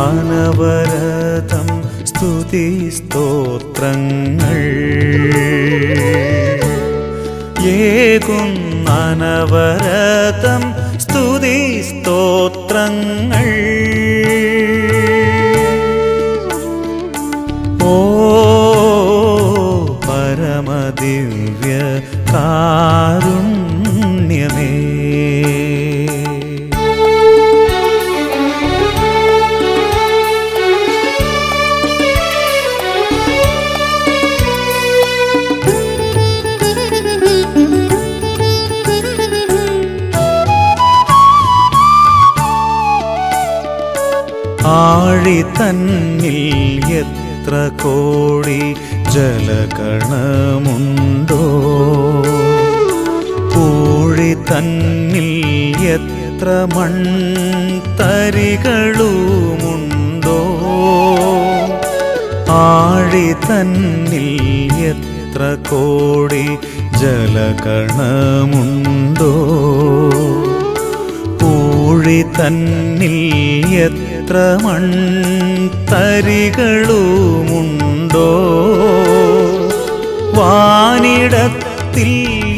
അനവരതം സ്തുതി സ്തോത്രങ്ങൾ. ഏകും അനവരതം സ്തുതി സ്തോത്രങ്ങൾ. ആഴി തന്നിൽ എത്ര കോടി ജലകണമുണ്ടോ? പൂഴി തന്നിൽ എത്ര മൺതരികളുമുണ്ടോ? ആഴി തന്നിൽ എത്ര കോടി ജലകണമുണ്ടോ? പൂഴി തന്നിൽ എത്ര മൺതരികളുമുണ്ടോ വാനിടത്തിൽ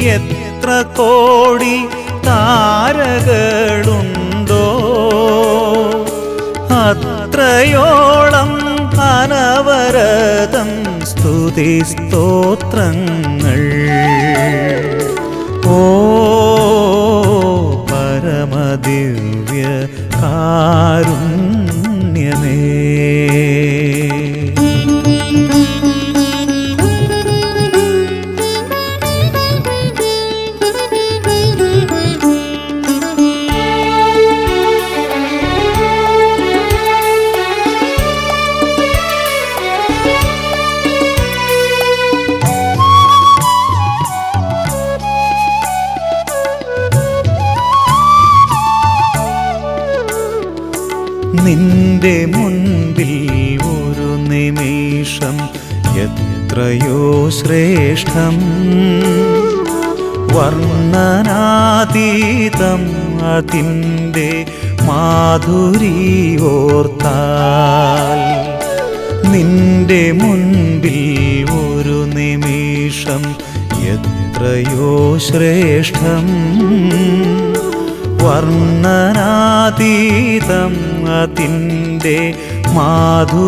എത്ര കോടി താരകളുണ്ടോ? അത്രയോളം അനവരതം സ്തുതി സ്തോത്രങ്ങൾ നിന്റെ മുൻപിൽ ഒരു നിമിഷം എത്രയോ ശ്രേഷ്ഠം. വർണനാതീതം അതിന്റെ മാധുരി ഓർത്താൽ നിന്റെ മുൻപിൽ ഒരു നിമിഷം എത്രയോ ശ്രേഷ്ഠം. വർണനാതീതം അതിന്റെ മാധുരിയോർത്താൽ.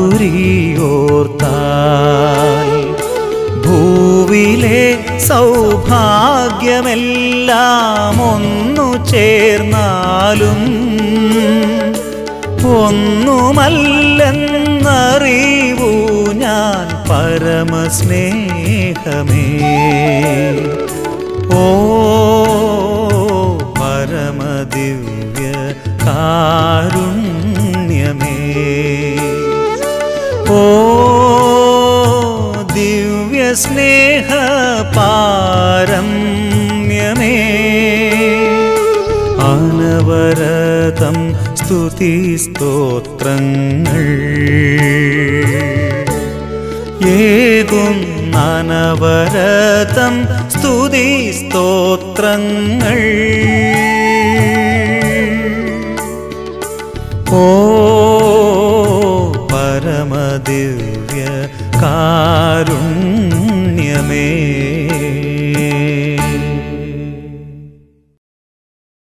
ഭൂവിലെ സൗഭാഗ്യമെല്ലാം ഒന്നു ചേർന്നാലും ഒന്നുമല്ലെന്നറിവൂ ഞാൻ പരമസ്നേഹമേ. ഓ പരമദിവ്യ കാരുണ്യമേ. ഓ ദിവ്യ സ്നേഹ പാരമ്യമേ. അനവരതം സ്തുതി സ്തോത്രങ്ങൾ. ഏകും അനവരതം സ്തുതി സ്തോത്രങ്ങൾ. ദിവ്യ കാരുണ്യമേ